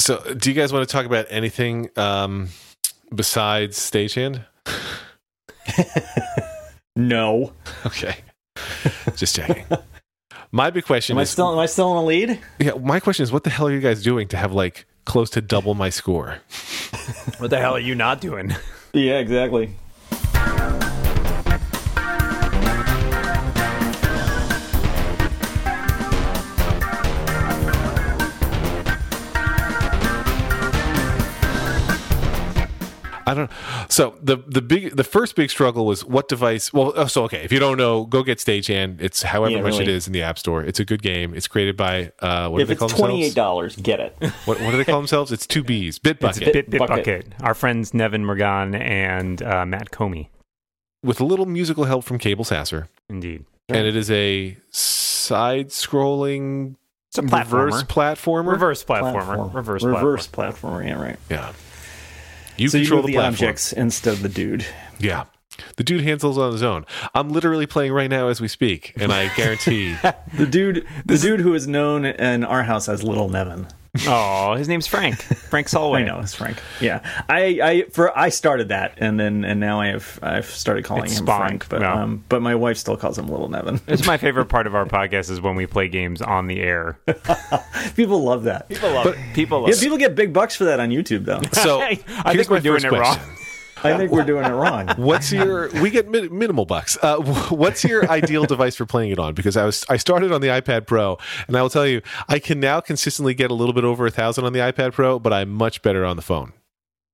So, do you guys want to talk about anything um, besides stagehand? No. Okay, just checking. My big question Am I is, still am I still in the lead? yeah, my question is, what the hell are you guys doing to have like close to double my score? What the hell are you not doing? Yeah, exactly. I don't. So the the big the first big struggle was what device. Well, oh, so okay, if you don't know, go get Stagehand. It's however Yeah, much it really. is in the App Store. It's a good game. It's created by uh, what if do they call it's twenty themselves? eight dollars, get it. What, what do they call themselves? It's two B's. Bitbucket Bit, Big Bucket. Bucket. Our friends Nevin Morgan and uh, Matt Comi. with a little musical help from Cabel Sasser, Indeed. and it is a side-scrolling It's a reverse platformer. platformer. Reverse platformer. Platform. Reverse, reverse platformer. platformer. Yeah, right. Yeah. You so control move the the, objects instead of the dude. Yeah. The dude handles on his own. I'm literally playing right now as we speak, and I guarantee The dude, the dude who is known in our house as Little Nevin. Oh, his name's Frank. Frank Solway. I know it's Frank. Yeah, I, I for I started that, and then and now I have I've started calling It's him spawned, Frank, but yeah. um, but my wife still calls him Little Nevin. It's my favorite part of our podcast is when we play games on the air. people love that. People love it. People love Yeah, people get big bucks for that on YouTube, though. so. I think we're doing first it wrong. I think we're doing it wrong. What's your? We get min- minimal bucks. Uh, what's your ideal device for playing it on? Because I was I started on the iPad Pro, and I will tell you, I can now consistently get a little bit over a thousand on the iPad Pro, but I'm much better on the phone.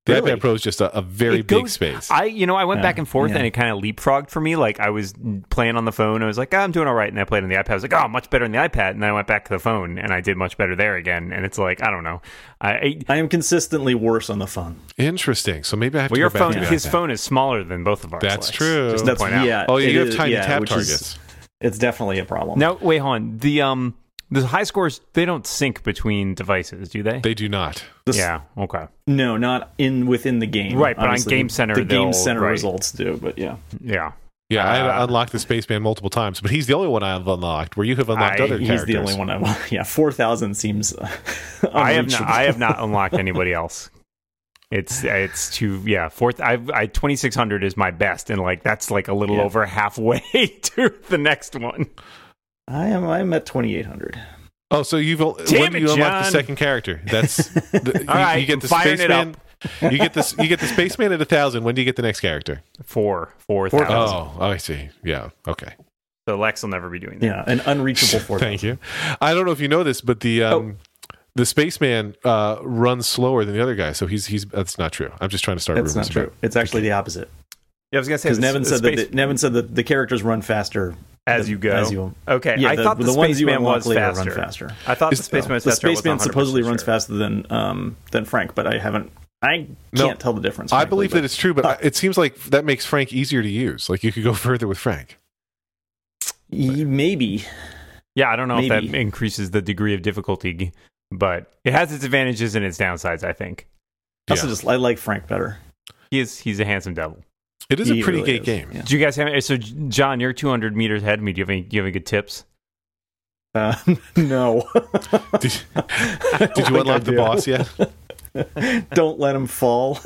The Really? iPad Pro is just a, a very It big goes- space. I, you know, I went Yeah, back and forth, yeah. and it kind of leapfrogged for me. Like I was playing on the phone, I was like, oh, I'm doing all right, and I played on the iPad. I was like, oh, much better on the iPad, and then I went back to the phone, and I did much better there again. And it's like, I don't know. I, I I am consistently worse on the phone. Interesting. So maybe I have well, to your go back phone, to his iPad. phone is smaller than both of ours. That's Lex. true. Just That's point out. Oh, yeah, it you have is- tiny yeah, tap which is- targets. it's definitely a problem. Now, wait, hold on. The um, the high scores they don't sync between devices, do they? They do not. This- yeah. Okay. No, not in within the game. Right, but on Game Center, the Game Center right. results do. But yeah, Yeah. Yeah, I had Uh, unlocked the spaceman multiple times, but he's the only one I've unlocked. Where you have unlocked I- other he's characters. He's the only one. I've. Yeah, four thousand seems. Uh, I have not. I have not unlocked anybody else. It's it's too yeah. Fourth, I've I twenty six hundred is my best, and like that's like a little Yeah. over halfway to the next one. I am. I'm at twenty eight hundred. Oh, so you've o- Damn when it, you unlock the John. second character? That's the, you, All right, you get the firing it spaceman. you get this. You get the spaceman at a thousand. When do you get the next character? Four four Four thousand. Oh, oh, I see. Yeah. Okay. So Lex will never be doing that. Yeah, an unreachable four. Thank you. I don't know if you know this, but the um, the spaceman uh, runs slower than the other guy. So he's he's that's not true. I'm just trying to start That's rumors not true. about- It's actually the opposite. Yeah, I was gonna say Because Nevin said space- that the, Nevin said that the characters run faster as the- you go. As you, okay, yeah, I the, thought the, the ones you spaceman was later faster. run faster. I thought the Is- spaceman was The faster. I wasn't spaceman 100% supposedly runs faster than um than Frank, but I haven't. I can't tell the difference. I believe but- that it's true, but I- it seems like that makes Frank easier to use. Like you could go further with Frank. Y- maybe. Yeah, I don't know if that increases the degree of difficulty, but it has its advantages and its downsides. I think I Also, just I like Frank better. he is he's a handsome devil. It is a pretty really gay is, game. yeah. Do you guys have so John? You're 200 meters ahead of me. Do you have any? Do you have any good tips? Uh, no. Did, did you unlock the boss yet? Don't let him fall.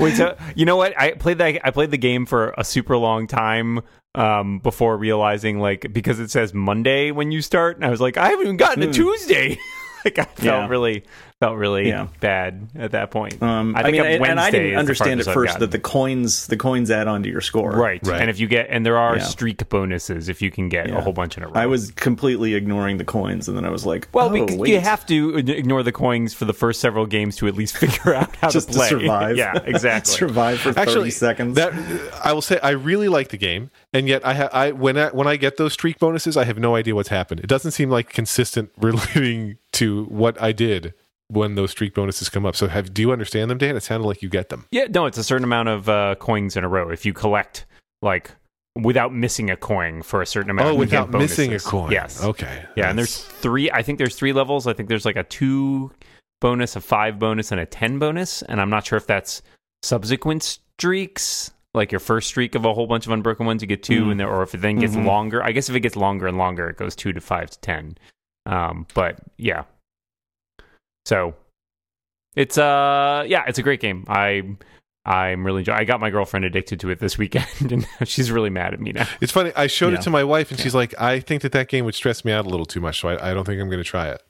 Wait, so you know what? I played that. I played the game for a super long time um, before realizing, like, because it says Monday when you start, and I was like, I haven't even gotten to Hmm. Tuesday. like, I felt Yeah. really, felt really Yeah. bad at that point. Um, I I, think mean, a and, and I Wednesday didn't understand at first that the coins the coins add on to your score. right. Right. and if you get, and there are Yeah. streak bonuses if you can get a whole bunch in a row. I was completely ignoring the coins, and then I was like, Well, oh, because wait. you have to ignore the coins for the first several games to at least figure out how just to play. survive. yeah, exactly. survive for thirty Actually, seconds. That I will say, I really like the game, and yet I, ha- I when I when I get those streak bonuses, I have no idea what's happened. It doesn't seem like consistent relating to what I did when those streak bonuses come up. So, have do you understand them, Dan? It sounded like you get them. Yeah, no, it's a certain amount of uh, coins in a row. If you collect like without missing a coin for a certain amount, Oh, without missing a coin. Yes. Okay. Yeah, and there's three. I think there's three levels. I think there's like a two bonus, a five bonus, and a ten bonus. And I'm not sure if that's subsequent streaks, like your first streak of a whole bunch of unbroken ones, you get 2 Mm. and there, or if it then gets Mhm. longer. I guess if it gets longer and longer, it goes two to five to ten. Um, but yeah. So it's uh yeah, it's a great game. I I'm really enjoy- I got my girlfriend addicted to it this weekend, and she's really mad at me now. It's funny. I showed Yeah. it to my wife, and she's like, "I think that that game would stress me out a little too much, so I, I don't think I'm going to try it."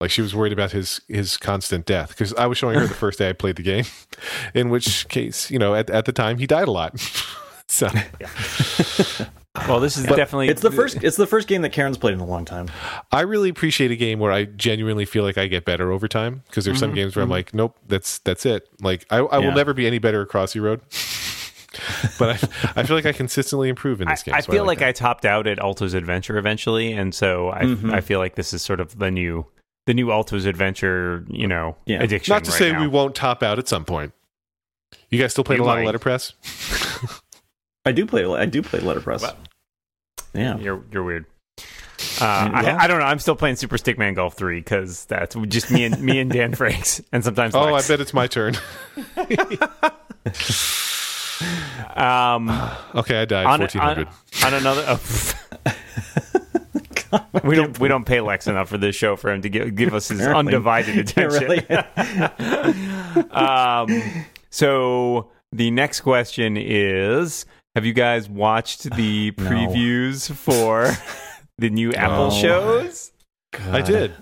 Like she was worried about his his constant death because I was showing her the first day I played the game, in which case, you know, at at the time he died a lot. so Well, this is definitely It's the first. It's the first game that Karen's played in a long time. I really appreciate a game where I genuinely feel like I get better over time because there's some games where I'm like, nope, that's that's it. Like I, I Mm-hmm. Yeah. will never be any better at Crossy Road, but I, I feel like I consistently improve in this game. I so feel like, that. I topped out at Alto's Adventure eventually, and so I Mhm. I feel like this is sort of the new the new Alto's Adventure, you know, Yeah. addiction. Not to right say now. we won't top out at some point. You guys still playing We a lot might. of letterpress? I do play. I do play letterpress. Well- yeah. You're you're weird. Uh, I, I don't know. I'm still playing Super Stickman Golf Three because that's just me and me and Dan Franks, and sometimes Oh, I bet it's my turn. Um, Okay, I died. on, Fourteen on, on another. oh. we don't we don't pay Lex enough for this show for him to give, give us his Apparently. undivided attention. really. um, so the next question is: Have you guys watched the No. previews for the new Apple No. shows? I did.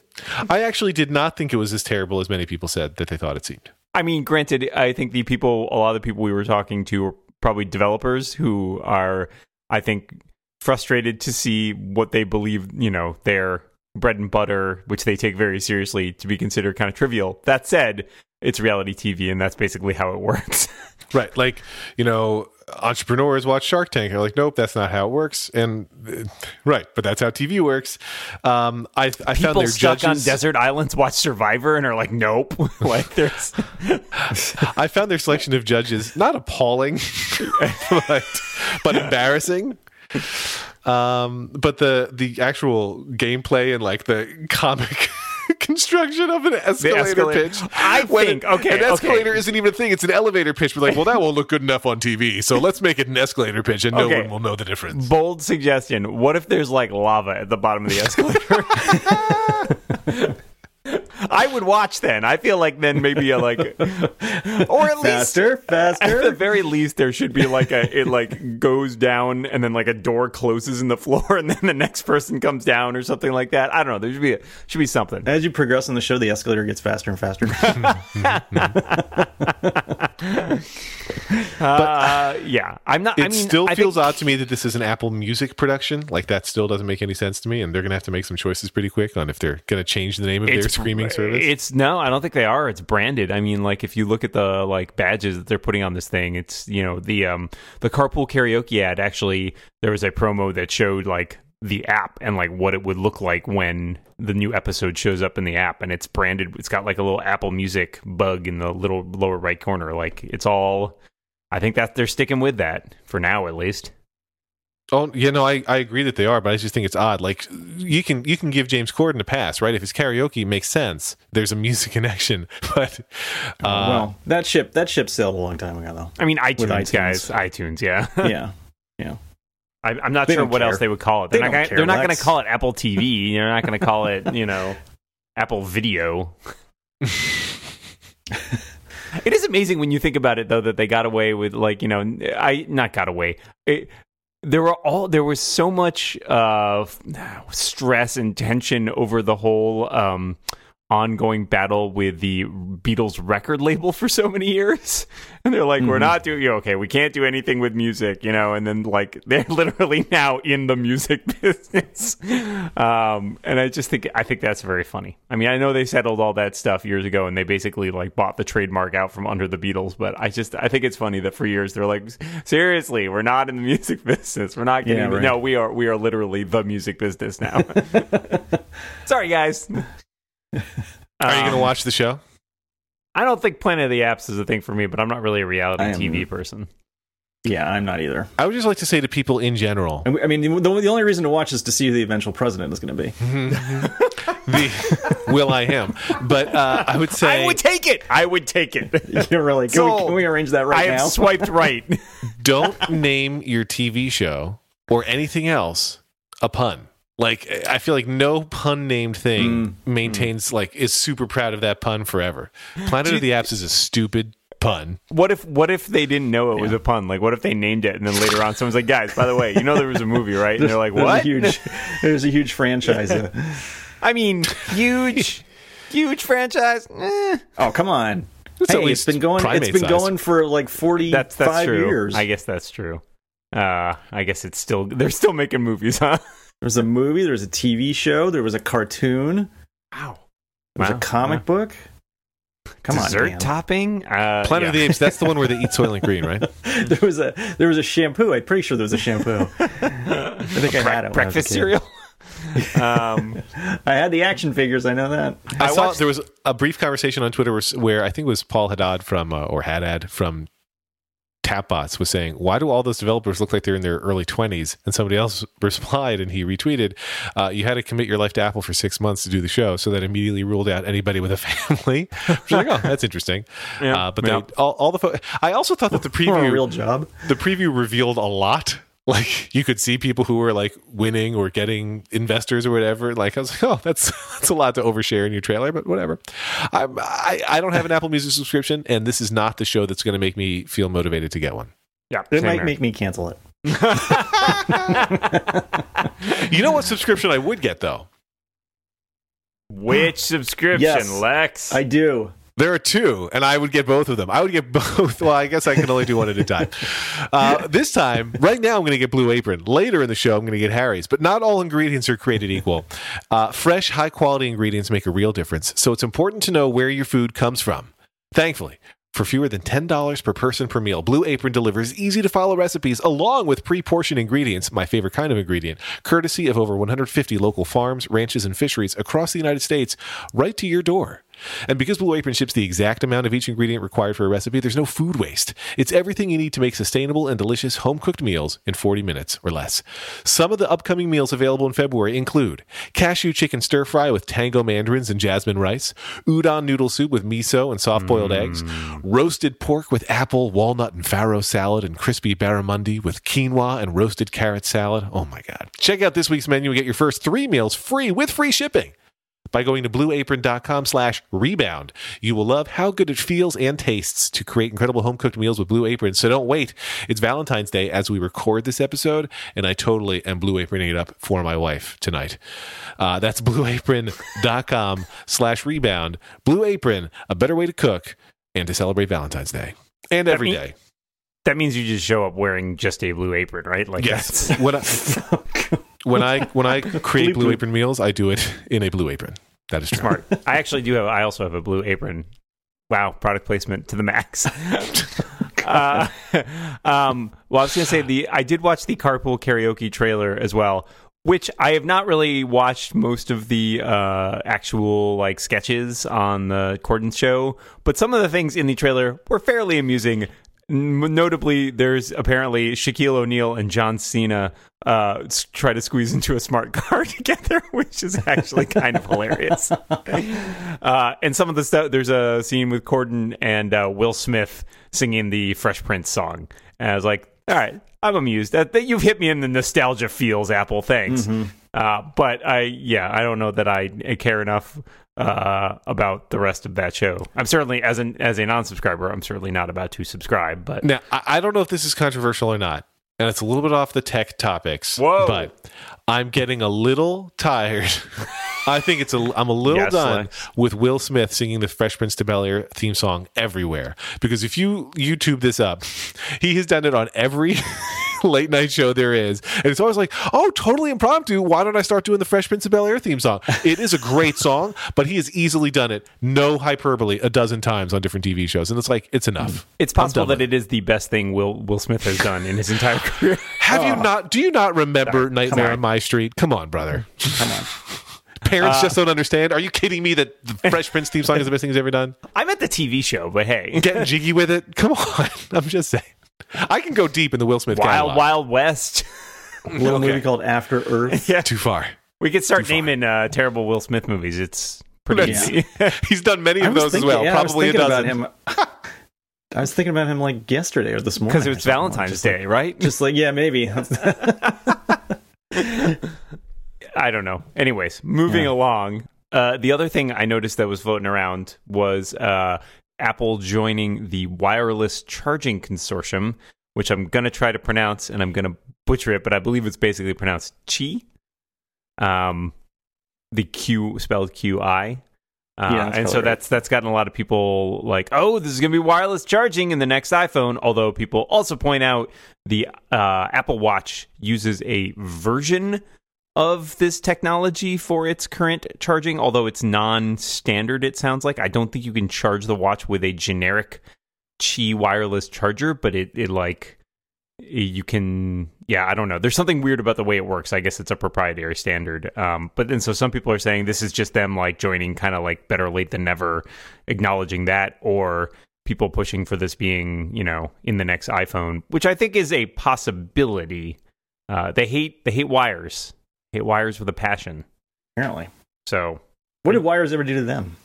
I actually did not think it was as terrible as many people said that they thought it seemed. I mean, granted, I think the people, a lot of the people we were talking to, were probably developers who are, I think, frustrated to see what they believe, you know, their bread and butter, which they take very seriously, to be considered kind of trivial. That said, it's reality TV, and that's basically how it works. Right. Like, you know, entrepreneurs watch Shark Tank. They're like, nope, that's not how it works. And uh, right, but that's how TV works. Um, I, I found their stuck on desert islands watch Survivor and are like, nope. like, there's. I found their selection of judges not appalling, but, but embarrassing. Um, but the the actual gameplay and like the comic construction of an escalator, escalator. pitch. I think- an- okay, an escalator okay. isn't even a thing; it's an elevator pitch. We're like, well, that won't look good enough on TV, so let's make it an escalator pitch, and no Okay. one will know the difference. Bold suggestion. What if there's like lava at the bottom of the escalator? I would watch then. I feel like then maybe a like, or at least faster, at the very least there should be like a it like goes down and then like a door closes in the floor and then the next person comes down or something like that. I don't know. There should be a, should be something. As you progress on the show, the escalator gets faster and faster. Uh, yeah, I'm not. It I mean, still I feels think, odd to me that this is an Apple Music production. Like that still doesn't make any sense to me, and they're gonna have to make some choices pretty quick on if they're gonna change the name of their It's- streaming service. It's no, I don't think they are. It's branded. I mean, like if you look at the like badges that they're putting on this thing, it's you know the um the carpool karaoke ad. Actually, there was a promo that showed like the app and like what it would look like when the new episode shows up in the app, and it's branded. It's got like a little Apple Music bug in the little lower right corner. Like it's all. I think that they're sticking with that for now, at least. Oh, you know, I, I agree that they are, but I just think it's odd. Like you can you can give James Corden a pass, right? If his karaoke makes sense, there's a music connection. But uh, well, that ship that ship sailed a long time ago, though. I mean, iTunes, iTunes. guys, iTunes, yeah. Yeah, I, I'm not They sure what care. else they would call it. They're They not. don't Gonna, care, they're not going to call it Apple TV. They're not going to call it, you know, Apple Video. it is amazing when you think about it, though, that they got away with like you know, I not got away. It, there were all there was so much uh, stress and tension over the whole um, ongoing battle with the Beatles record label for so many years. And they're like, we're Mhm. not doing okay, we can't do anything with music, you know, and then like they're literally now in the music business. Um, and I just think I think that's very funny. I mean, I know they settled all that stuff years ago and they basically like bought the trademark out from under the Beatles, but I just I think it's funny that for years they're like, seriously, we're not in the music business. We're not getting Yeah, right. no, we are we are literally the music business now. Sorry guys. Are you going to Um, watch the show? I don't think Planet of the Apps is a thing for me, but I'm not really a reality am- TV person. yeah. I'm not either. I would just like to say to people in general, I I mean, the, the only reason to watch is to see who the eventual president is going to be. the will I am. But uh, I would say I would take it. I would take it. You're really. Can, we, can we arrange that right have now? I am swiped right. don't name your TV show or anything else a pun. Like I feel like no pun named thing Mm. maintains like is super proud of that pun forever. Planet Do of the Apps is a stupid pun. What if what if they didn't know it was a pun? Like, what if they named it and then later on someone's like, "Guys, by the way, you know there was a movie, right?" And they're like, There's "What?" A huge, there's a huge franchise. uh, I mean, huge, huge franchise. Eh. oh come on! It's hey, it's least been going. It's been size. going for like forty That's that's five true. years. I guess that's true. Uh, I guess it's still they're still making movies, huh? There was a movie. There was a TV show. There was a cartoon. Wow. There was Wow. a comic book. Come Dessert on, man. topping. Uh, Planet yeah. of the Apes. That's the one where they eat Soylent Green, right? there was a there was a shampoo. I'm pretty sure there was a shampoo. I think I Bre- had it. when I was a breakfast kid. cereal. um, I had the action figures. I know that. I, I saw watched- there was a brief conversation on Twitter where, where I think it was Paul Haddad from uh, or Haddad from Tapbots was saying, "Why do all those developers look like they're in their early 20s?" And somebody else replied, and he retweeted, uh, "You had to commit your life to Apple for six months to do the show, so that immediately ruled out anybody with a family." Which like, "Oh, that's interesting." Yeah, uh, but yeah. they all, all the fo- I also thought that the For a preview real job. the preview revealed a lot. Like you could see people who were like winning or getting investors or whatever. Like I was like, oh, that's that's a lot to overshare in your trailer, but whatever. I'm, I, I don't have an Apple Music subscription, and this is not the show that's going to make me feel motivated to get one. yeah, It might here. make me cancel it. You know what subscription I would get though? Which subscription, Yes. Lex? I do. There are two, and I would get both of them. I would get both. Well, I guess I can only do one at a time. Uh, this time, right now, I'm going to get Blue Apron. Later in the show, I'm going to get Harry's. But not all ingredients are created equal. Uh, fresh, high quality ingredients make a real difference. So it's important to know where your food comes from. Thankfully, for fewer than $10 per person per meal, Blue Apron delivers easy to follow recipes along with pre portioned ingredients, my favorite kind of ingredient, courtesy of over 150 local farms, ranches, and fisheries across the United States, right to your door. And because Blue Apron ships the exact amount of each ingredient required for a recipe, there's no food waste. It's everything you need to make sustainable and delicious home cooked meals in 40 minutes or less. Some of the upcoming meals available in February include cashew chicken stir fry with tango mandarins and jasmine rice, udon noodle soup with miso and soft boiled eggs, mm. roasted pork with apple, walnut, and farro salad, and crispy barramundi with quinoa and roasted carrot salad. Oh my God. Check out this week's menu and get your first three meals free with free shipping by going to blueapron.com slash rebound. You will love how good it feels and tastes to create incredible home cooked meals with Blue Apron. So don't wait. It's Valentine's Day as we record this episode, and I totally am Blue Aproning it up for my wife tonight. Uh, that's blueapron.com slash rebound. Blue Apron, a better way to cook and to celebrate Valentine's Day. And every mean- day. that means you just show up wearing just a blue apron, right? Like Yes. that's- when, I, when I when I create Blue bleep. Apron meals, I do it in a Blue Apron. That is true. smart. I actually do have. I also have a blue apron. Wow, product placement to the max. uh, um, well, I was going to say the. I did watch the carpool karaoke trailer as well, which I have not really watched most of the uh, actual like sketches on the Corden show, but some of the things in the trailer were fairly amusing. Notably, there's apparently Shaquille O'Neal and John Cena uh, try to squeeze into a smart car together, which is actually kind of hilarious. Uh, and some of the stuff, there's a scene with Corden and uh, Will Smith singing the Fresh Prince song. And I was like, all right, I'm amused that, that you've hit me in the nostalgia feels, Apple. Thanks. Uh, but I, yeah, I don't know that I care enough uh, about the rest of that show. I'm certainly, as an as a non-subscriber, I'm certainly not about to subscribe. But Now, I, I don't know if this is controversial or not, and it's a little bit off the tech topics. Whoa. But I'm getting a little tired. I think it's a. I'm a little Yes, done Lex. with Will Smith singing the Fresh Prince to Bel Air theme song everywhere. Because if you YouTube this up, he has done it on every late night show there is, and it's always like, oh, totally impromptu. Why don't I start doing the Fresh Prince of Bel Air theme song? It is a great song, but he has easily done it, no hyperbole, a dozen times on different TV shows, and it's like it's enough. Mm. it's possible that with it is the best thing Will Will Smith has done in his entire career. Have Oh. you not? Do you not remember Nightmare on. on My Street? Come on, brother. Come on. Parents Uh, just don't understand. Are you kidding me that the Fresh Prince theme song is the best thing he's ever done? I meant the TV show, but hey, Getting jiggy with it? Come on. I'm just saying. I can go deep in the Will Smith Wild catalog. Wild West. A little Okay. movie called After Earth. yeah, Too far. we could start naming uh, terrible Will Smith movies. It's pretty That's- easy. He's done many of was those as well. yeah, I was Probably a dozen. about him. I was thinking about him like yesterday or this morning. Because it was. Valentine's Just Day, like- right? Just like yeah, maybe. I don't know. Anyways, moving Yeah. along. Uh, the other thing I noticed that was floating around was uh, Apple joining the Wireless Charging Consortium, which I'm going to try to pronounce, and I'm going to butcher it, but I believe it's basically pronounced Qi. Um, the Q spelled Q I. Uh, Yeah, and so right. that's that's gotten a lot of people like, oh, this is going to be wireless charging in the next iPhone. Although people also point out the uh, Apple Watch uses a version of this technology for its current charging, although it's non-standard. It sounds like. I don't think you can charge the watch with a generic Qi wireless charger, but it it like you can yeah i don't know. There's something weird about the way it works. I guess it's a proprietary standard. Um, but then so some people are saying this is just them like joining kind of like better late than never acknowledging that or people pushing for this being you know in the next iphone which i think is a possibility. Uh, they hate they hate wires hate wires with a passion Apparently. so What did wires ever do to them?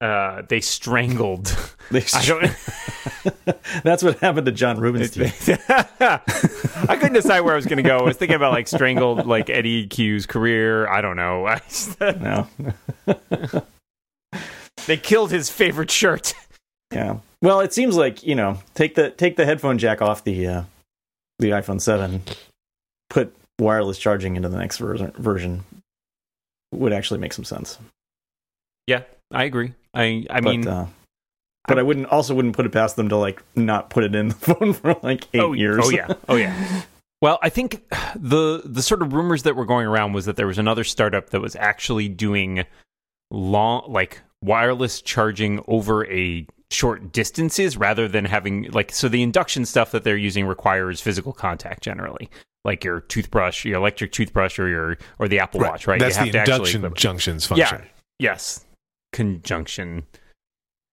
uh, they strangled They i don't That's what happened to Jon Rubinstein. I couldn't decide where I was going to go. I was thinking about like strangled like Eddy Cue's career. I don't know. I just- no. they killed his favorite shirt. Yeah. Well, it seems like you know, take the take the headphone jack off the uh, the iPhone Seven, put wireless charging into the next version, version would actually make some sense. Yeah, I agree. I I But mean, uh, but I wouldn't also wouldn't put it past them to like not put it in the phone for like eight oh, years. Oh yeah. Oh yeah. Well, I think the the sort of rumors that were going around was that there was another startup that was actually doing long like wireless charging over a short distances rather than having like so the induction stuff that they're using requires physical contact generally like your toothbrush your electric toothbrush or your or the apple watch right That's you the to actually induction equip- junctions function. Yeah. Yes. Conjunction.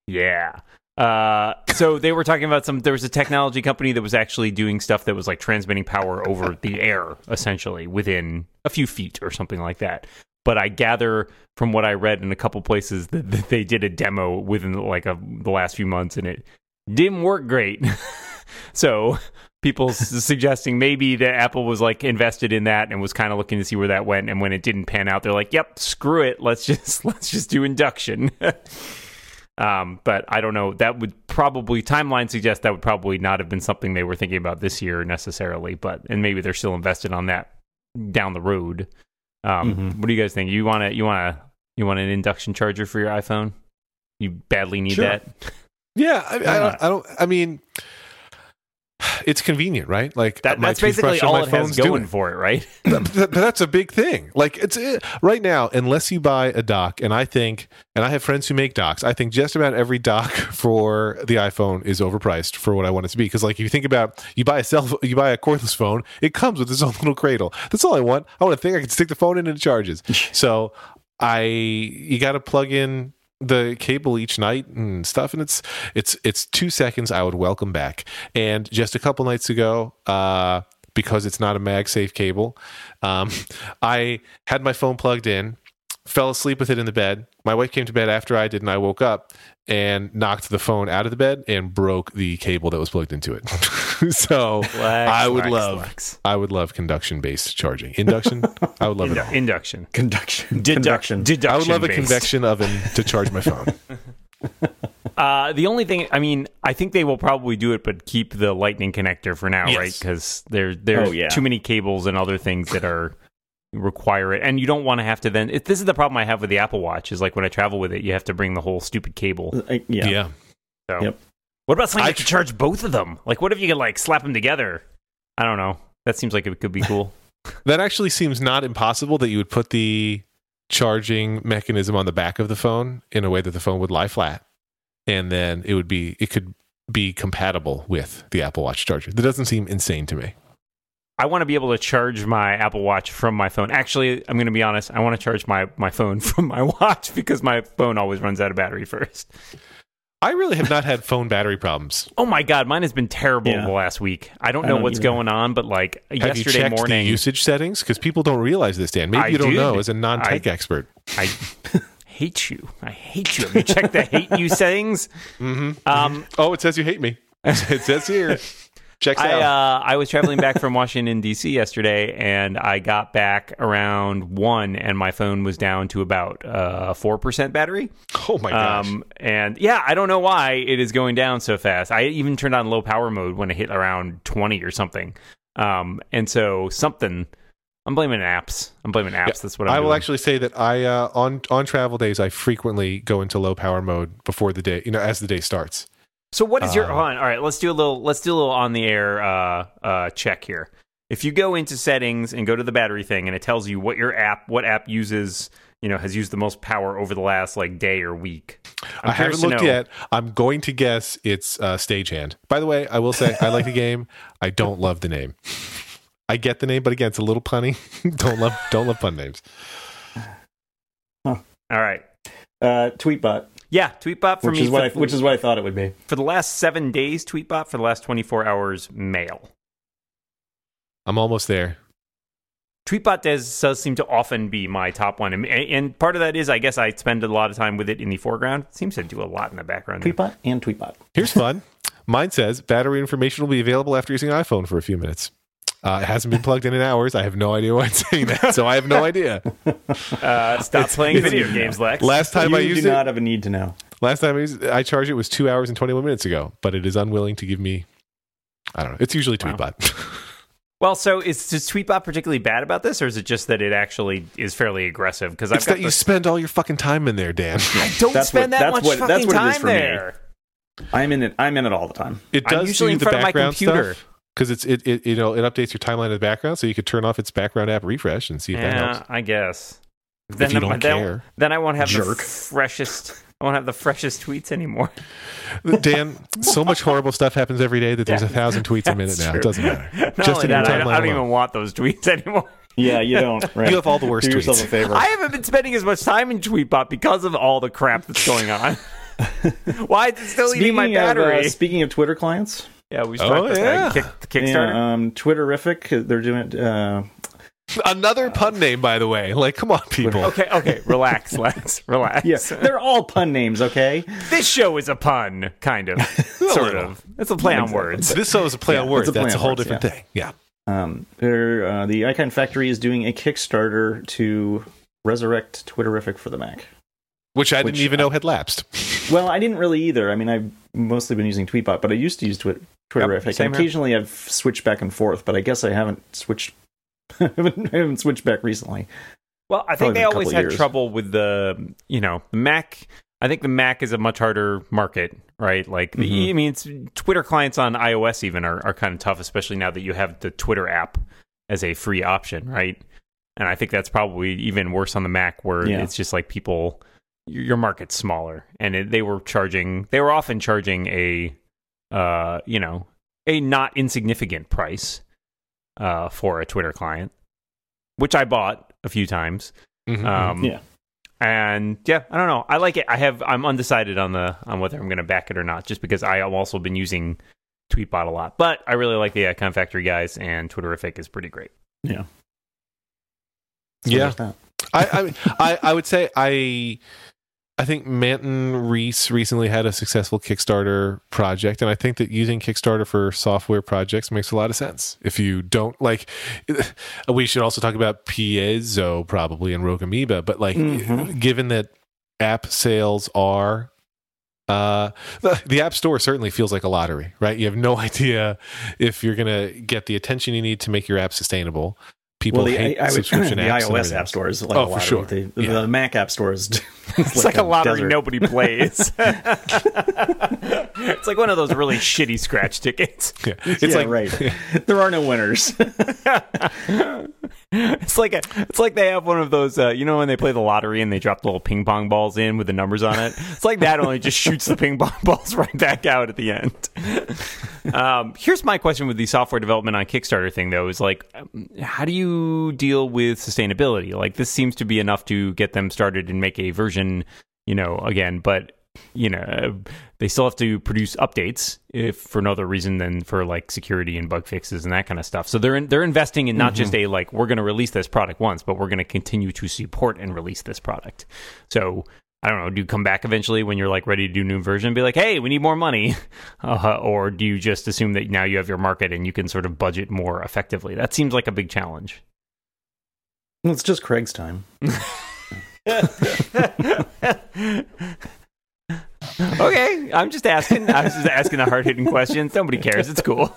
Yeah. Uh, so they were talking about some. There was a technology company that was actually doing stuff that was like transmitting power over the air, essentially within a few feet or something like that. But I gather from what I read in a couple places that, that they did a demo within like a, the last few months, and it didn't work great. so people suggesting maybe that Apple was like invested in that and was kind of looking to see where that went. And when it didn't pan out, they're like, "Yep, screw it. Let's just let's just do induction." um, but I don't know. That would probably timeline suggests that would probably not have been something they were thinking about this year necessarily. But and maybe they're still invested on that down the road. Um, Mhm. What do you guys think? You want to you want to you want an induction charger for your iPhone? You badly need Sure. that. Yeah, I, I, don't? I don't. I mean, it's convenient, right? Like That, that's basically all my it has phone's going doing. for it, right? That's a big thing. Like it's eh, right now, unless you buy a dock, and I think, and I have friends who make docks. I think just about every dock for the iPhone is overpriced for what I want it to be. Because like if you think about, you buy a cell, you buy a cordless phone, it comes with its own little cradle. That's all I want. I want a thing I can stick the phone in and it charges. so I, you got to plug in the cable each night and stuff and it's it's it's two seconds i would welcome back. And just a couple nights ago uh because it's not a magsafe cable um i had my phone plugged in fell asleep with it in the bed my wife came to bed after i did and i woke up and knocked the phone out of the bed and broke the cable that was plugged into it so i would Lex, love Lex. i would love conduction based charging induction i would love it all. induction. Conduction. Deduction. Deduction. I would love a convection oven to charge my phone. Uh, the only thing, I mean, I think they will probably do it, but keep the lightning connector for now, Yes. right? Because there there's Oh, yeah. too many cables and other things that are require it, and you don't want to have to then. It, this is the problem I have with the Apple Watch is like when I travel with it, you have to bring the whole stupid cable. Uh, yeah. So, Yep. what about something I that could charge both of them? Like, what if you could like slap them together? I don't know. That seems like it could be cool. That actually seems not impossible that you would put the charging mechanism on the back of the phone in a way that the phone would lie flat. And then it would be, it could be compatible with the Apple Watch charger. That doesn't seem insane to me. I want to be able to charge my Apple Watch from my phone. Actually, I'm going to be honest. I want to charge my, my phone from my watch because my phone always runs out of battery first. I really have not had phone battery problems. Oh my god, mine has been terrible Yeah. the last week. I don't I know don't what's either. going on, but like Have you yesterday checked morning, the usage settings? Because people don't realize this, Dan. Maybe I you don't did. know as a non tech I- expert. I hate you. I hate you. Have you checked the hate you settings? Mm-hmm. Um, Oh, it says you hate me. It says here. Checks I out. uh, I was traveling back from Washington D.C. yesterday, and I got back around one, and my phone was down to about uh, four percent battery. oh my gosh. Um, and yeah, I don't know why it is going down so fast. I even turned on low power mode when it hit around twenty or something. Um, and so something. I'm blaming apps. I'm blaming apps. That's what I'm I will doing. actually say that I uh, on on travel days I frequently go into low power mode before the day, you know, as the day starts. So what is your Uh, on? All right, let's do a little let's do a little on the air uh, uh, check here. If you go into settings and go to the battery thing, and it tells you what your app, what app uses, you know, has used the most power over the last like day or week. I'm I haven't looked know- yet. I'm going to guess it's uh, Stagehand. By the way, I will say I like the game. I don't love the name. I get the name, but again, it's a little punny. don't love don't love pun names. All right, Uh, Tweetbot, yeah, Tweetbot for which me is what I, which is what I thought it would be. for the last seven days. Tweetbot for the last 24 hours. Mail. I'm almost there. Tweetbot does, does seem to often be my top one, and, and part of that is I guess I spend a lot of time with it in the foreground. It seems to do a lot in the background. there. Tweetbot and Tweetbot. Here's fun. Mine says battery information will be available after using iPhone for a few minutes. Uh, it hasn't been plugged in in hours. I have no idea why it's saying that, so I have no idea. Uh, stop playing it's- video games, Lex. Last time you I used do it, not have a need to know. last time I used it, I charged it was two hours and 21 minutes ago, but it is unwilling to give me. I don't know. It's usually Wow. Tweetbot. Well, so is, is Tweetbot particularly bad about this, or is it just that it actually is fairly aggressive? Because I've it's got that you spend all your fucking time in there, Dan. don't That's spend what- that that's much what- that's fucking what it is time for me. there. I'm in it. I'm in it all the time. It I'm does usually do in the front of my computer. stuff because it's it, it you know it updates your timeline in the background, so you could turn off its background app refresh and see if that Yeah, helps. I guess. If you don't then, care. then I won't have the freshest. I won't have the freshest tweets anymore. Dan, so much horrible stuff happens every day that there's Yeah, a thousand tweets a minute that's now. true. It doesn't matter. Not Just only in your that, I, don't- I don't even want those tweets anymore. Yeah, you don't. Right? You have all the worst Do yourself tweets. a favor. I haven't been spending as much time in Tweetbot because of all the crap that's going on. Why is it still eating my Speaking of, battery? uh, speaking of Twitter clients, yeah, we Oh, start this yeah. kick, the Kickstarter. yeah, um, Twitterrific, they're doing. Uh, Another pun name, by the way. Like, come on, people. Okay, okay, relax, Lex, relax. yeah, they're all pun names. Okay, This show is a pun, kind of, sort little. of. It's a play on Exactly. words. This show is a play Yeah, on words. it's a play That's a whole words, different yeah. thing. Yeah. um, they're uh, the Iconfactory is doing a Kickstarter to resurrect Twitterrific for the Mac. Which I didn't Which even I- know had lapsed. Well, I didn't really either. I mean, I've mostly been using Tweetbot, but I used to use Twit- Twitterrific. same and here. occasionally, I've switched back and forth, but I guess I haven't switched. I haven't, I haven't switched back recently. Well, I Probably think they always had years. trouble with the, you know, the Mac. I think the Mac is a much harder market, right? Like, the, Mhm. I mean, it's, Twitter clients on iOS even are, are kind of tough, especially now that you have the Twitter app as a free option, right? And I think that's probably even worse on the Mac, where Yeah. it's just like people, your your market's smaller, and it, they were charging, they were often charging a, uh, you know, a not insignificant price, uh, for a Twitter client, which I bought a few times. Mhm. Um, Yeah. And yeah, I don't know. I like it. I have. I'm undecided on the on whether I'm going to back it or not, just because I have also been using Tweetbot a lot. But I really like the Iconfactory guys, and Twitterrific is pretty great. Yeah. Yeah. that. I, I, I, I would say I, I think Manton Reece recently had a successful Kickstarter project, and I think that using Kickstarter for software projects makes a lot of sense. If you don't like, we should also talk about Piezo probably and Rogue Amoeba, but like, Mhm. given that app sales are. Uh, the, the app store certainly feels like a lottery, right? You have no idea if you're going to get the attention you need to make your app sustainable. People Well, the, hate I, I would, apps. and iOS app store is like Oh, a for sure. The, the, Yeah. the Mac app store is It's like, a lottery desert. nobody plays. it's like one of those really shitty scratch tickets. Yeah. It's yeah, like right. there are no winners. it's like a, it's like they have one of those. Uh, you know when they play the lottery and they drop the little ping pong balls in with the numbers on it. It's like that only just shoots the ping pong balls right back out at the end. um, here's my question with the software development on Kickstarter thing though: is like, um, how do you deal with sustainability? Like this seems to be enough to get them started and make a version. You know, again, but you know they still have to produce updates if for no other reason than for like security and bug fixes and that kind of stuff so they're in, they're investing in not just a like we're going to release this product once but we're going to continue to support and release this product so I don't know. Do you come back eventually when you're like ready to do new version and be like, hey, we need more money? Uh, or do you just assume that now you have your market and you can sort of budget more effectively? That seems like a big challenge. It's just Craig's time. okay, I'm just asking. I was just asking the hard hitting questions. Nobody cares. It's cool.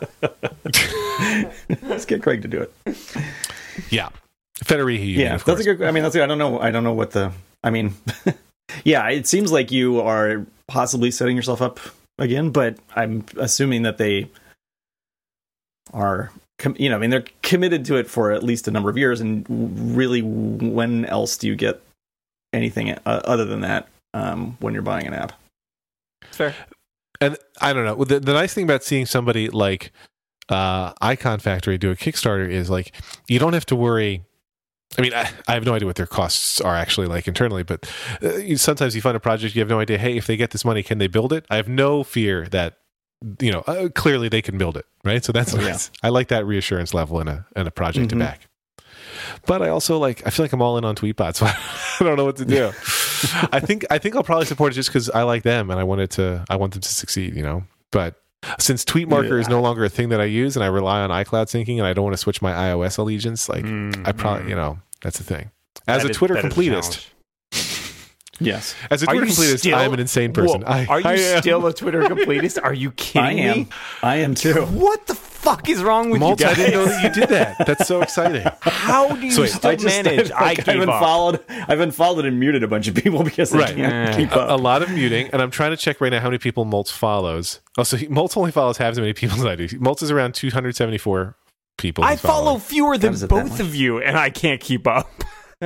Let's get Craig to do it. Yeah. Federighi Union, yeah, of that's a good. I mean, that's. I don't know. I don't know what the. I mean, yeah, it seems like you are possibly setting yourself up again, but I'm assuming that they are. com- You know, I mean, they're committed to it for at least a number of years, and really, when else do you get anything uh, other than that um, when you're buying an app? Fair. and I don't know. The, the nice thing about seeing somebody like uh, Iconfactory do a Kickstarter is like you don't have to worry. I mean, I, I have no idea what their costs are actually like internally, but uh, you, sometimes you fund a project, you have no idea. Hey, if they get this money, can they build it? I have no fear that you know uh, clearly they can build it, right? So that's Oh, yeah. nice. I like that reassurance level in a in a project Mhm. to back. But I also like I feel like I'm all in on Tweetbot, so I don't know what to do. I think I think I'll probably support it just because I like them and I wanted to I want them to succeed, you know. But since Tweetmarker is no longer a thing that I use and I rely on iCloud syncing and I don't want to switch my iOS allegiance, like I mm, probably mm. you know that's the thing. As. That a is- Twitter that is completist, Yes, as a Twitter completist, still- I am an insane person. Whoa, I, are you I still a Twitter completist? Are you kidding I am. me? I am too. What the fuck is wrong with Moltz, you I didn't know that you did that. That's so exciting. How do you So wait, still I just manage? I've, like, I I've gave up. unfollowed. I've unfollowed and muted a bunch of people because I Right. can't Eh. keep a, up. a lot of muting, and I'm trying to check right now how many people Moltz follows. Oh, so he, Moltz only follows half as many people as I do. Moltz is around 274 people. I he's following. follow fewer than How is it that both of you, and I can't keep up.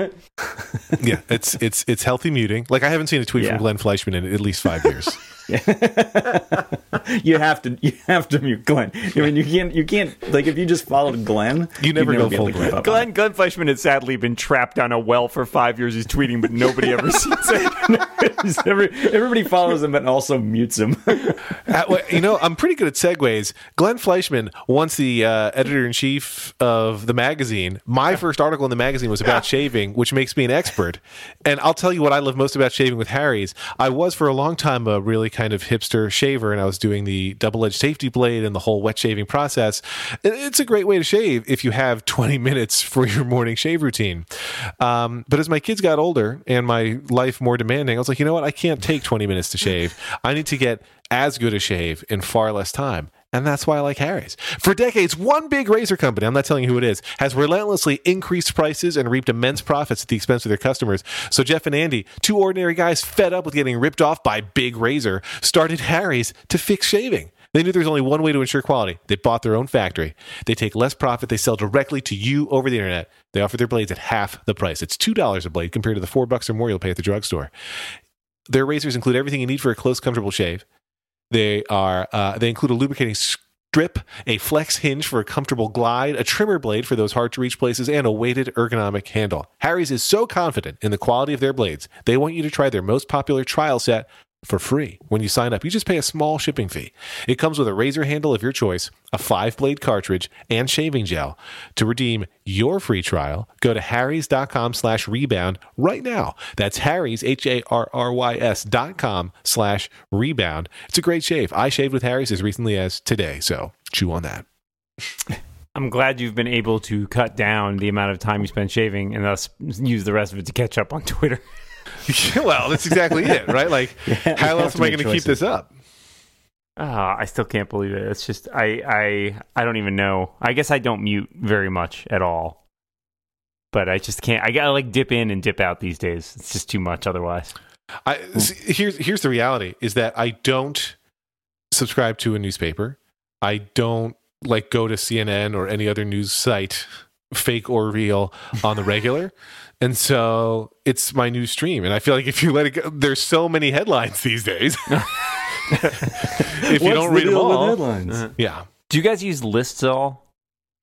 yeah, it's it's it's healthy muting. Like I haven't seen a tweet Yeah. from Glenn Fleischman in at least five years. you have to. You have to mute Glenn. I mean, you can't. You can't. Like if you just followed Glenn, You never you'd go full Glenn. Glenn Glenn Fleischman has sadly been trapped on a well for five years. He's tweeting, but nobody ever sees it. Every, everybody follows him, but also mutes him. Uh, well, you know, I'm pretty good at segues. Glenn Fleischman, once the uh, editor in chief of the magazine, my first article in the magazine was about shaving, which makes me an expert. And I'll tell you what I love most about shaving with Harry's. I was for a long time a really kind of hipster shaver, and I was doing the double edged safety blade and the whole wet shaving process. It's a great way to shave if you have 20 minutes for your morning shave routine. Um, but as my kids got older and my life more demanding, I was like, you know what? I can't take 20 minutes to shave. I need to get as good a shave in far less time. And that's why I like Harry's. For decades, one big razor company, I'm not telling you who it is, has relentlessly increased prices and reaped immense profits at the expense of their customers. So Jeff and Andy, two ordinary guys fed up with getting ripped off by Big Razor, started Harry's to fix shaving. They knew there was only one way to ensure quality. They bought their own factory. They take less profit. They sell directly to you over the internet. They offer their blades at half the price. It's $2 a blade compared to the 4 bucks or more you'll pay at the drugstore. Their razors include everything you need for a close, comfortable shave. They are uh, they include a lubricating strip, a flex hinge for a comfortable glide, a trimmer blade for those hard to reach places, and a weighted ergonomic handle. Harry's is so confident in the quality of their blades, they want you to try their most popular trial set for free when you sign up. You just pay a small shipping fee. It comes with a razor handle of your choice, a five blade cartridge, and shaving gel. To redeem your free trial, go to harrys.com slash rebound right now. That's harrys, H A R R Y S dot com slash rebound. It's a great shave. I shaved with Harry's as recently as today, so chew on that. I'm glad you've been able to cut down the amount of time you spend shaving and thus use the rest of it to catch up on Twitter. well, that's exactly it, right? Like, you how else am I going to keep this up? Ah, I still can't believe it. It's just I I I don't even know. I guess I don't mute very much at all. But I just can't. I gotta like dip in and dip out these days. It's just too much otherwise. I see, here's here's the reality is that I don't subscribe to a newspaper. I don't like go to CNN or any other news site, fake or real, on the regular. And so it's my new stream. And I feel like if you let it go, there's so many headlines these days. if you don't the read them deal with all, headlines? Uh-huh. yeah, Do you guys use lists at all?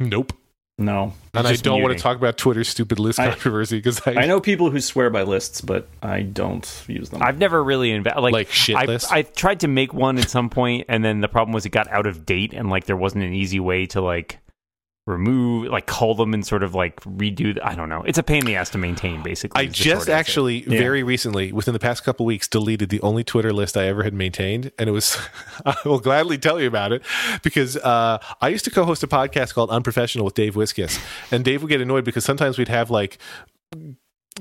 nope. No, And I don't want to talk about Twitter's stupid list I- controversy because I, I know people who swear by lists, but I don't use them. I've never really inve- like Like shit I, lists? I tried to make one at some point, and then the problem was it got out of date, and like there wasn't an easy way to like remove, like cull them and sort of like redo. The, I don't know. It's a pain in the ass to maintain. Basically, I is the short just actually Yeah. very recently, within the past couple weeks, deleted the only Twitter list I ever had maintained, and it was. I will gladly tell you about it because uh, I used to co-host a podcast called Unprofessional with Dave Wiskus, and Dave would get annoyed because sometimes we'd have like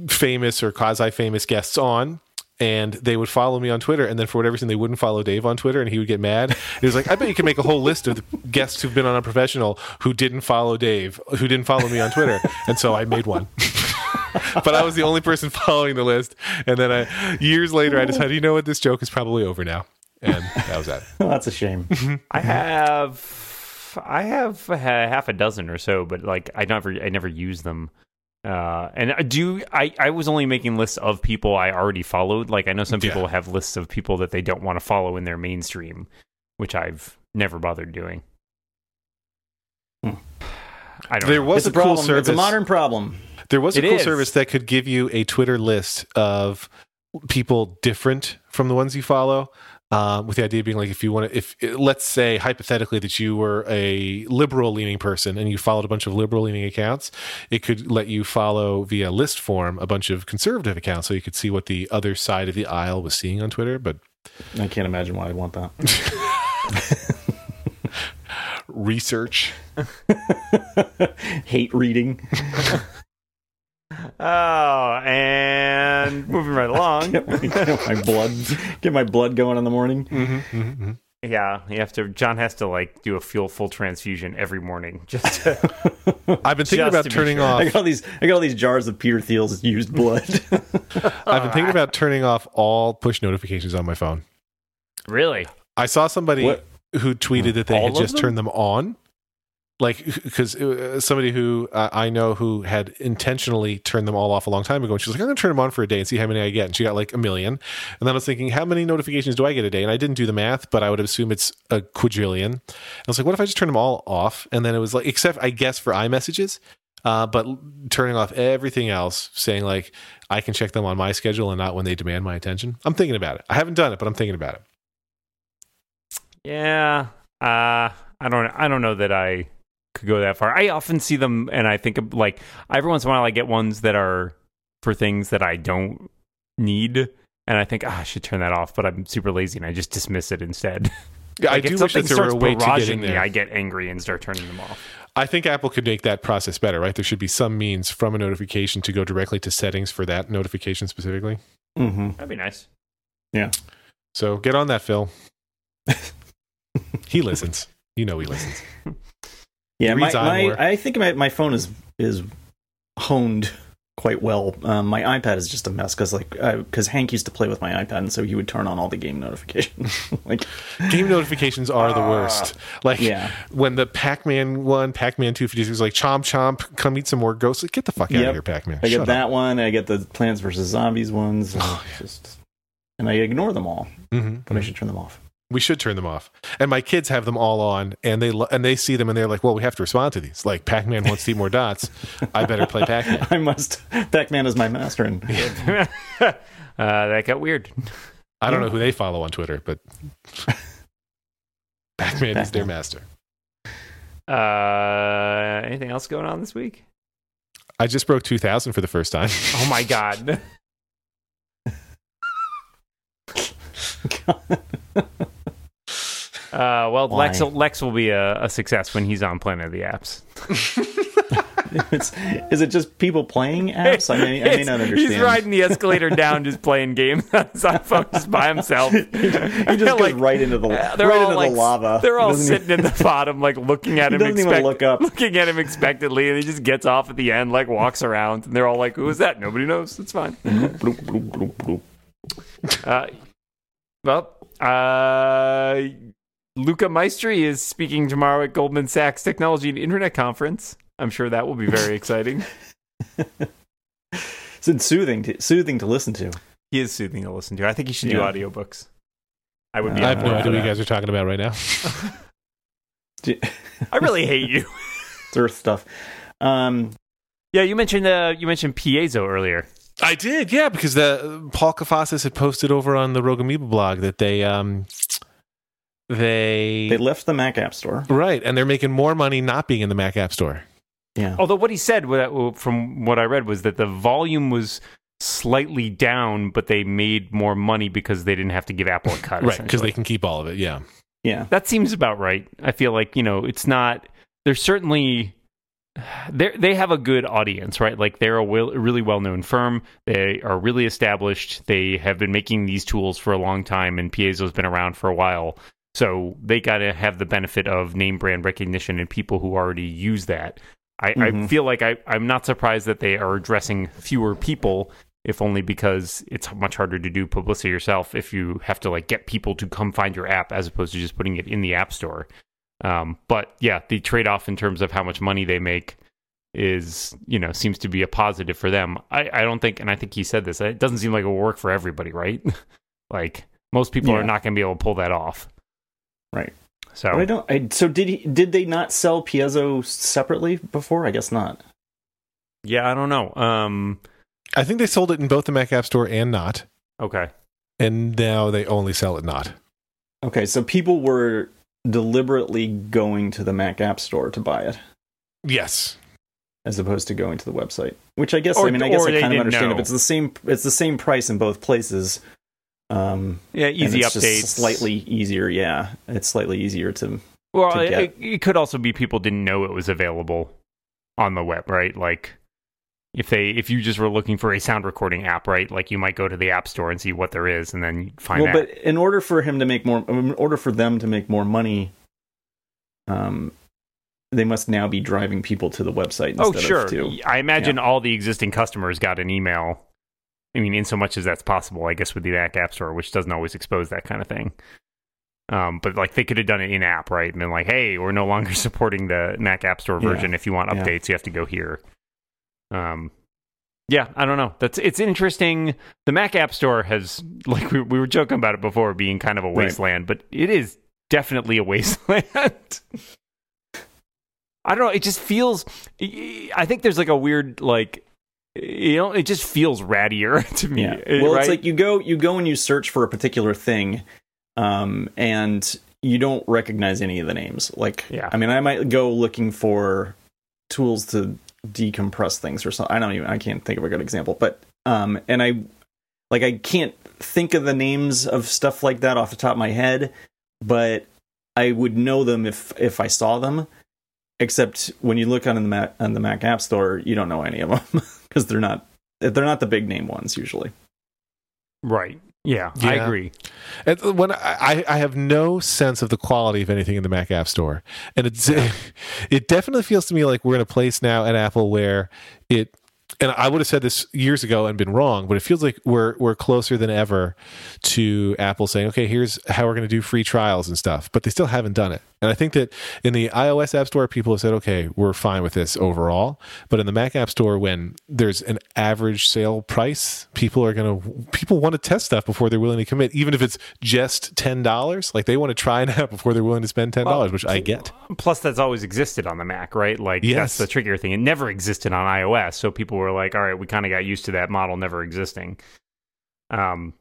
famous or quasi-famous guests on. And they would follow me on Twitter, and then for whatever reason, they wouldn't follow Dave on Twitter, and he would get mad. He was like, "I bet you can make a whole list of the guests who've been on Unprofessional who didn't follow Dave, who didn't follow me on Twitter." And so I made one but I was the only person following the list. And then I, years later, I decided, you know what, this joke is probably over now, and that was that. well, That's a shame. Mm-hmm. I mm-hmm. have I have a half a dozen or so, but like I never I never use them. Uh, and I do I I was only making lists of people I already followed. Like I know some people Yeah. have lists of people that they don't want to follow in their mainstream, which I've never bothered doing. Hmm. I don't There know. was it's a a cool problem. service. It's a modern problem. there was a It cool is. service that could give you a Twitter list of people different from the ones you follow. Um, with the idea being like, if you want to, if let's say hypothetically that you were a liberal leaning person and you followed a bunch of liberal leaning accounts, it could let you follow via list form a bunch of conservative accounts, so you could see what the other side of the aisle was seeing on Twitter. But I can't imagine why I'd want that. research, Hate reading. Oh, and moving right along. get, my, get my blood. Get my blood going in the morning. Mm-hmm, mm-hmm. Yeah, you have to. John has to like do a full full transfusion every morning just to. I've been thinking about turning sure. off. I got all these. I got all these jars of Peter Thiel's used blood. I've been thinking about turning off all push notifications on my phone. really? I saw somebody What? who tweeted that they All had just them? turned them on. Like, because uh, somebody who uh, I know who had intentionally turned them all off a long time ago, and she was like, "I'm going to turn them on for a day and see how many I get." And she got like a million. And then I was thinking, how many notifications do I get a day? And I didn't do the math, but I would assume it's a quadrillion. And I was like, what if I just turn them all off? And then it was like, except I guess for iMessages, uh, but turning off everything else, saying like I can check them on my schedule and not when they demand my attention. I'm thinking about it. I haven't done it, but I'm thinking about it. Yeah. Uh, I don't. I don't know that I could go that far. I often see them, and I think of, like every once in a while I get ones that are for things that I don't need, and I think ah, I should turn that off, but I'm super lazy and I just dismiss it instead. Yeah, I Like, if do wish something that there were a starts way to get barraging in me. I get angry and start turning them off. I think Apple could make that process better, right? There should be some means from a notification to go directly to settings for that notification specifically. mm-hmm. That'd be nice. Yeah. So get on that, Phil. he listens. You know he listens. Yeah, my, my. I think my, my phone is is honed quite well. Um, my iPad is just a mess because like because Hank used to play with my iPad, and so he would turn on all the game notifications. like, Game notifications are the worst. Like yeah, when the Pac-Man one, Pac-Man 256 was like, chomp, chomp, come eat some more ghosts. Like, get the fuck out Yep. of here, Pac-Man. I get Shut up. that one. I get the Plants vs Zombies ones. and it's just, and I ignore them all, Mhm. but I should turn them off. We should turn them off. And my kids have them all on, and they lo- and they see them, and they're like, "Well, we have to respond to these. Like, Pac-Man wants to eat more dots. I better play Pac-Man." I must. Pac-Man is my master, and uh, that got weird. I don't know who they follow on Twitter, but Pac-Man is their master. Uh, anything else going on this week? I just broke 2,000 for the first time. Oh my god. Uh, well, Why? Lex Lex will be a, a success when he's on Planet of the Apps. is it just people playing apps? I may, I may not understand. He's riding the escalator down, just playing games on his iPhone just by himself. he just goes Like, right into the Uh, right all into like the lava. they're all doesn't even- sitting in the bottom, like looking at him. doesn't even look up. Looking at him expectantly, and he just gets off at the end, like walks around, and they're all like, "Who is that?" Nobody knows. It's fine. Uh, well, uh, Luca Maestri is speaking tomorrow at Goldman Sachs Technology and Internet Conference. I'm sure that will be very exciting. It's soothing, to, soothing to listen to. he is soothing to listen to. I think he should do Yeah. audiobooks. I would be. Uh, I have no idea what you guys are talking about right now. I really hate you. Earth stuff. Um, Yeah, you mentioned uh, you mentioned Piezo earlier. I did, yeah, because the Paul Kafasis had posted over on the Rogue Amoeba blog that they um they, They left the Mac App Store. right, and they're making more money not being in the Mac App Store. Yeah. Although what he said from what I read was that the volume was slightly down, but they made more money because they didn't have to give Apple a cut. Right, because they can keep all of it. Yeah. Yeah. that seems about right. I feel like you know it's not. They're certainly they they have a good audience, right? Like they're a will, really well known firm. They are really established. They have been making these tools for a long time, and Piezo's been around for a while. So they got to have the benefit of name brand recognition and people who already use that. I, I Mhm. feel like I, I'm not surprised that they are addressing fewer people, if only because it's much harder to do publicity yourself if you have to like get people to come find your app as opposed to just putting it in the app store. Um, but yeah, the trade off in terms of how much money they make is, you know, seems to be a positive for them. I, I don't think, and I think he said this, it doesn't seem like it will work for everybody, right? like most people Yeah. are not going to be able to pull that off. Right. So But I don't. I, so did he? Did they not sell Piezo separately before? I guess not. yeah, I don't know. Um, I think they sold it in both the Mac App Store and not, okay. and now they only sell it not. Okay, so people were deliberately going to the Mac App Store to buy it, Yes. as opposed to going to the website. Which I guess Or- I mean I guess I kind of understand know. if it's the same it's the same price in both places. Um, Yeah, easy updates. slightly easier. Yeah, it's slightly easier to. Well, to it, it, could also be people didn't know it was available on the web, right? Like if they if you just were looking for a sound recording app, right? Like you might go to the app store and see what there is, and then find Well, that. but in order for him to make more, in order for them to make more money, um, they must now be driving people to the website. oh, Instead sure. Of to, I imagine all the existing customers got an email. I mean, in so much as that's possible, I guess with the Mac App Store, which doesn't always expose that kind of thing. Um, but like they could have done it in app, right? And been like, "Hey, we're no longer supporting the Mac App Store Yeah. version. If you want Yeah. updates, you have to go here." Um, yeah, I don't know. That's it's interesting. The Mac App Store has, like we, we were joking about it before, being kind of a Right. wasteland, but it is definitely a wasteland. I don't know. It just feels. I think there's like a weird like. You know, it just feels rattier to me. Yeah. Well, right? it's like you go you go and you search for a particular thing, um, and you don't recognize any of the names. Like, Yeah. I mean, I might go looking for tools to decompress things or something. I don't even I can't think of a good example, but um, and I like I can't think of the names of stuff like that off the top of my head, but I would know them if if I saw them. Except when you look on the Mac on the Mac App Store, you don't know any of them because they're not they're not the big name ones usually. right. Yeah, I agree. And when I, I have no sense of the quality of anything in the Mac App Store, and it's it definitely feels to me like we're in a place now at Apple where it. And I would have said this years ago and been wrong, but it feels like we're we're closer than ever to Apple saying, "Okay, here's how we're going to do free trials and stuff," but they still haven't done it. And I think that in the iOS App Store, people have said, "Okay, we're fine with this overall," but in the Mac App Store, when there's an average sale price, people are going to people want to test stuff before they're willing to commit, even if it's just ten dollars. Like they want to try an app before they're willing to spend ten dollars, which I get. Plus, that's always existed on the Mac, right? Like Yes. that's the trickier thing. It never existed on iOS, so people were like, "All right, we kind of got used to that model never existing." Um,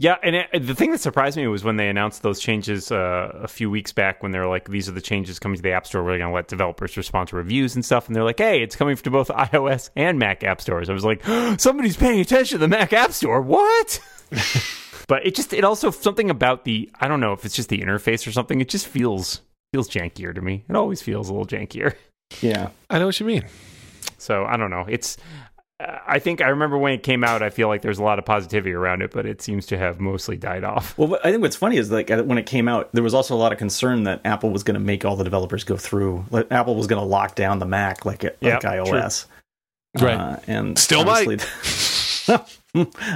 yeah, and it, the thing that surprised me was when they announced those changes uh, a few weeks back. When they were like, "These are the changes coming to the App Store. We're going to let developers respond to reviews and stuff." And they're like, "Hey, it's coming to both iOS and Mac App Stores." I was like, "Somebody's paying attention to the Mac App Store. What?" but it just it also something about the I don't know if it's just the interface or something. It just feels feels jankier to me. It always feels a little jankier. Yeah. I know what you mean. So I don't know. It's I think I remember when it came out. I feel like there's a lot of positivity around it, but it seems to have mostly died off. Well, I think what's funny is like when it came out, there was also a lot of concern that Apple was going to make all the developers go through. Like, Apple was going to lock down the Mac like it, Yep, like iOS. Right. Uh, and Still might.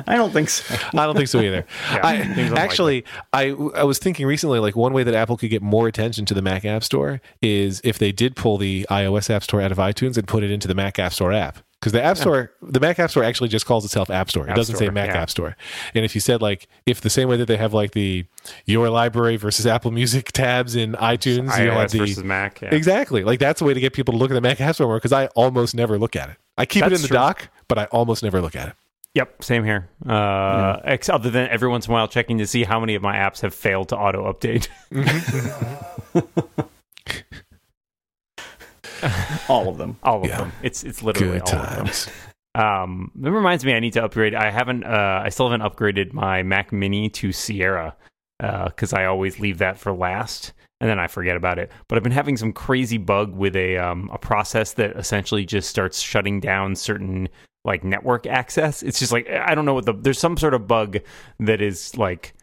I don't think so. I don't think so either. Yeah, I, seems unlikely. actually, I I was thinking recently, like one way that Apple could get more attention to the Mac App Store is if they did pull the iOS App Store out of iTunes and put it into the Mac App Store app. Because the App Store, the Mac App Store actually just calls itself App Store. It App doesn't say Mac yeah. App Store. And if you said like, if the same way that they have like the Your Library versus Apple Music tabs in iTunes, you have the versus Mac. Yeah. exactly like that's a way to get people to look at the Mac App Store more. Because I almost never look at it. I keep it in the true. dock, but I almost never look at it. Yep, same here. Uh, ex- other than every once in a while checking to see how many of my apps have failed to auto update. All of them. all of Yeah. them. It's it's literally Good all of them. Um, that reminds me, I need to upgrade. I haven't. Uh, I still haven't upgraded my Mac Mini to Sierra because I always leave that for last, and then I forget about it. But I've been having some crazy bug with a um, a process that essentially just starts shutting down certain like network access. It's just like I don't know what the there's some sort of bug that is like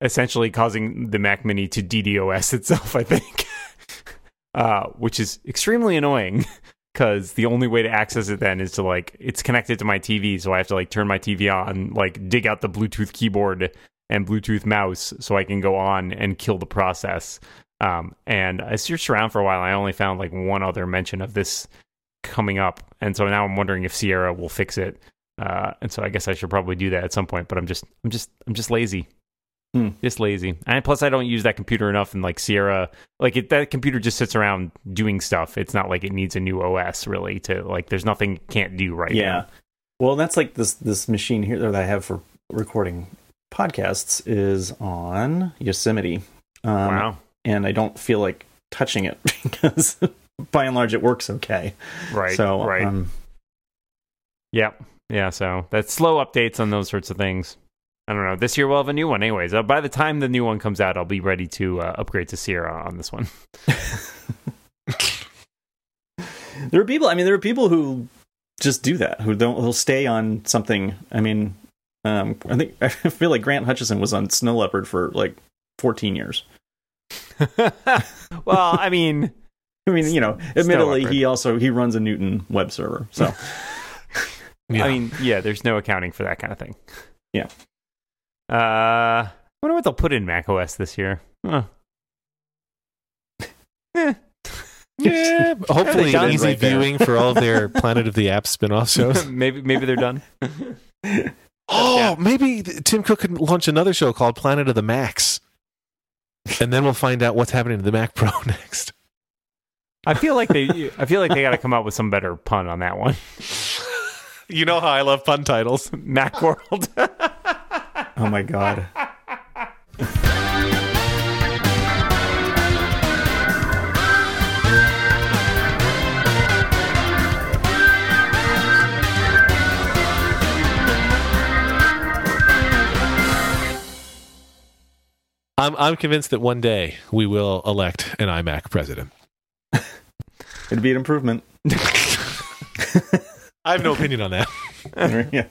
essentially causing the Mac Mini to DDoS itself. I think. Uh, which is extremely annoying because the only way to access it then is to like it's connected to my TV, so I have to like turn my TV on, like dig out the Bluetooth keyboard and Bluetooth mouse so I can go on and kill the process. Um, and I searched around for a while. I only found like one other mention of this coming up, and so now I'm wondering if Sierra will fix it. Uh, and so I guess I should probably do that at some point. But I'm just, I'm just, I'm just lazy. Hmm. Just lazy. And plus, I don't use that computer enough. And like Sierra, like it, that computer just sits around doing stuff. It's not like it needs a new OS really to like. There's nothing it can't do right now. Yeah. now. Well, that's like this this machine here that I have for recording podcasts is on Yosemite. Um, wow. And I don't feel like touching it because by and large it works okay. Right. so right. um, Yep. Yeah. So that's slow updates on those sorts of things. I don't know. This year we'll have a new one, anyways. Uh, by the time the new one comes out, I'll be ready to uh, upgrade to Sierra on this one. there are people. I mean, there are people who just do that. Who don't. Who'll stay on something. I mean, um, I think I feel like Grant Hutchinson was on Snow Leopard for like 14 years. well, I mean, I mean, you know, admittedly, he also he runs a Newton web server. So Yeah. I mean, yeah. There's no accounting for that kind of thing. Yeah. Uh, I wonder what they'll put in Mac OS this year. Huh. Eh. yeah, hopefully easy right viewing for all of their Planet of the Apps spin-off shows. maybe maybe they're done. Oh, Yeah. maybe Tim Cook could launch another show called Planet of the Macs. And then we'll find out what's happening to the Mac Pro next. I feel like they I feel like they got to come up with some better pun on that one. You know how I love pun titles. Mac World. Oh my god. I'm I'm convinced that one day we will elect an iMac president. It'd be an improvement. I have no opinion on that. yeah.